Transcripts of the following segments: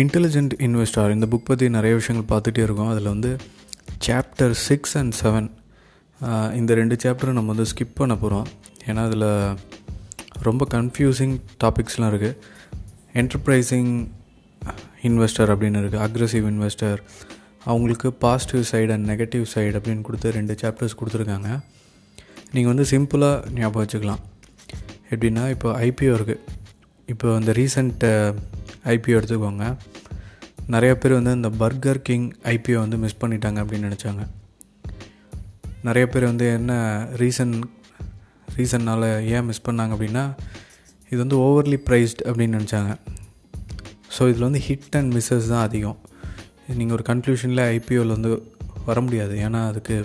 Intelligent investor இந்த book பற்றி நிறைய விஷயங்கள் பார்த்துட்டே இருக்கோம். அதில் வந்து சாப்டர் சிக்ஸ் அண்ட் செவன் இந்த ரெண்டு சாப்டரும் நம்ம வந்து ஸ்கிப் பண்ண போகிறோம் ஏன்னா அதில் ரொம்ப கன்ஃபியூசிங் டாபிக்ஸ்லாம் இருக்குது என்டர்ப்ரைசிங் இன்வெஸ்டர் அப்படின்னு இருக்குது அக்ரெசிவ் இன்வெஸ்டர் அவங்களுக்கு positive side and negative side அப்படின்னு கொடுத்து ரெண்டு சாப்டர்ஸ் கொடுத்துருக்காங்க. நீங்கள் வந்து சிம்பிளாக ஞாபகம் வச்சுக்கலாம். எப்படின்னா இப்போ ஐபிஓ இருக்குது இப்போ இந்த ரீசண்ட்டு ஐபிஓ எடுத்துக்கோங்க. நிறைய பேர் வந்து இந்த பர்கர் கிங் ஐபிஓ வந்து மிஸ் பண்ணிட்டாங்க அப்படின்னு நினச்சாங்க. நிறைய பேர் வந்து என்ன ரீசன் ரீசன்னால் ஏன் மிஸ் பண்ணாங்க அப்படின்னா இது வந்து ஓவர்லி ப்ரைஸ்ட் அப்படின்னு நினச்சாங்க. ஸோ இதில் வந்து ஹிட் அண்ட் மிஸ்ஸஸ் தான் அதிகம். நீங்கள் ஒரு கன்க்ளூஷனில் ஐபிஓவில் வந்து வர முடியாது. ஏன்னா அதுக்கு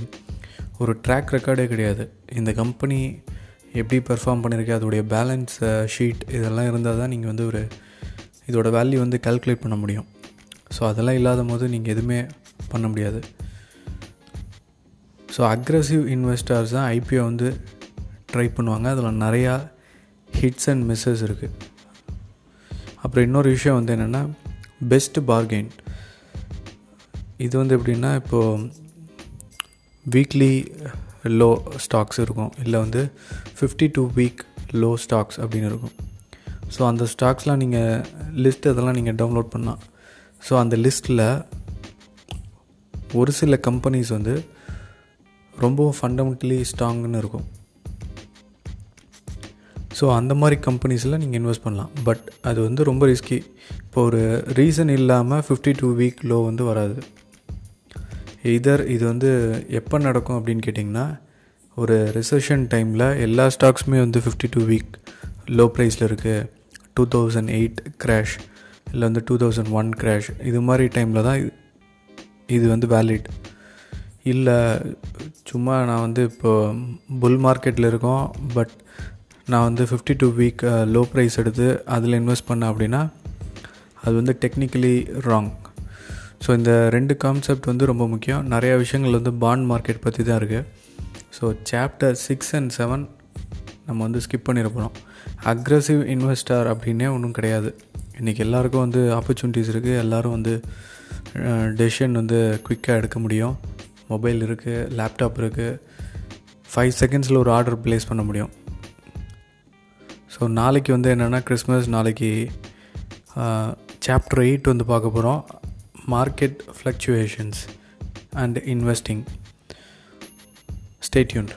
ஒரு ட்ராக் ரெக்கார்டே கிடையாது. இந்த கம்பெனி எப்படி பெர்ஃபார்ம் பண்ணியிருக்கேன் அதோடைய பேலன்ஸ் ஷீட் இதெல்லாம் இருந்தால் தான் நீங்கள் வந்து ஒரு இதோட வேல்யூ வந்து கால்குலேட் பண்ண முடியும். ஸோ அதெல்லாம் இல்லாத போது நீங்கள் எதுவுமே பண்ண முடியாது. ஸோ அக்ரஸிவ் இன்வெஸ்டர்ஸ் தான் ஐபிஓ வந்து ட்ரை பண்ணுவாங்க. அதில் நிறையா ஹிட்ஸ் அண்ட் மிஸ்ஸஸ் இருக்குது அப்புறம் இன்னொரு விஷயம் வந்து என்னென்னா பெஸ்ட் பார்கெயின் இது வந்து எப்படின்னா இப்போது வீக்லி லோ ஸ்டாக்ஸ் இருக்கும். இல்லை வந்து fifty two week low stocks அப்படின்னு இருக்கும். ஸோ அந்த ஸ்டாக்ஸ்லாம் நீங்கள் லிஸ்ட் அதெல்லாம் நீங்கள் டவுன்லோட் பண்ணலாம். ஸோ அந்த லிஸ்ட்டில் ஒரு சில கம்பெனிஸ் வந்து ரொம்பவும் ஃபண்டமெண்டலி ஸ்ட்ராங்குன்னு இருக்கும். ஸோ அந்த மாதிரி கம்பெனிஸில் நீங்கள் இன்வெஸ்ட் பண்ணலாம். பட் அது வந்து ரொம்ப ரிஸ்கி இப்போ ஒரு ரீசன் இல்லாமல் ஃபிஃப்டி டூ வீக் லோ வந்து வராது. இதர் இது வந்து எப்போ நடக்கும் அப்படின்னு கேட்டிங்கன்னா ஒரு ரிசர்ஷன் டைமில் எல்லா ஸ்டாக்ஸுமே வந்து ஃபிஃப்டி டூ வீக் லோ ப்ரைஸில் இருக்குது டூ தௌசண்ட் எயிட் க்ராஷ் இல்லை வந்து டூ தௌசண்ட் ஒன் க்ராஷ் இது மாதிரி டைமில் தான் இது வந்து வேலிட் இல்லை சும்மா நான் வந்து இப்போ புல் மார்க்கெட்டில் இருக்கோம் பட் நான் வந்து fifty two week low price எடுத்து அதில் இன்வெஸ்ட் பண்ணேன் அப்படின்னா அது வந்து டெக்னிக்கலி ராங் ஸோ இந்த ரெண்டு கான்செப்ட் வந்து ரொம்ப முக்கியம். நிறையா விஷயங்கள் வந்து பாண்ட் மார்க்கெட் பற்றி தான் இருக்குது so chapter six and seven நம்ம வந்து ஸ்கிப் பண்ணிட போகிறோம் அக்ரஸிவ் இன்வெஸ்டர் அப்படின்னே ஒன்றும் கிடையாது. இன்றைக்கி எல்லாருக்கும் வந்து ஆப்பர்ச்சுனிட்டிஸ் இருக்குது எல்லோரும் வந்து டெசிஷன் வந்து குயிக்காக எடுக்க முடியும். மொபைல் இருக்குது லேப்டாப் இருக்குது ஃபைவ் செகண்ட்ஸில் ஒரு ஆர்டர் ப்ளேஸ் பண்ண முடியும். ஸோ நாளைக்கு வந்து என்னென்னா கிறிஸ்மஸ் நாளைக்கு சாப்டர் எயிட் வந்து பார்க்க போகிறோம் market fluctuations and investing stay tuned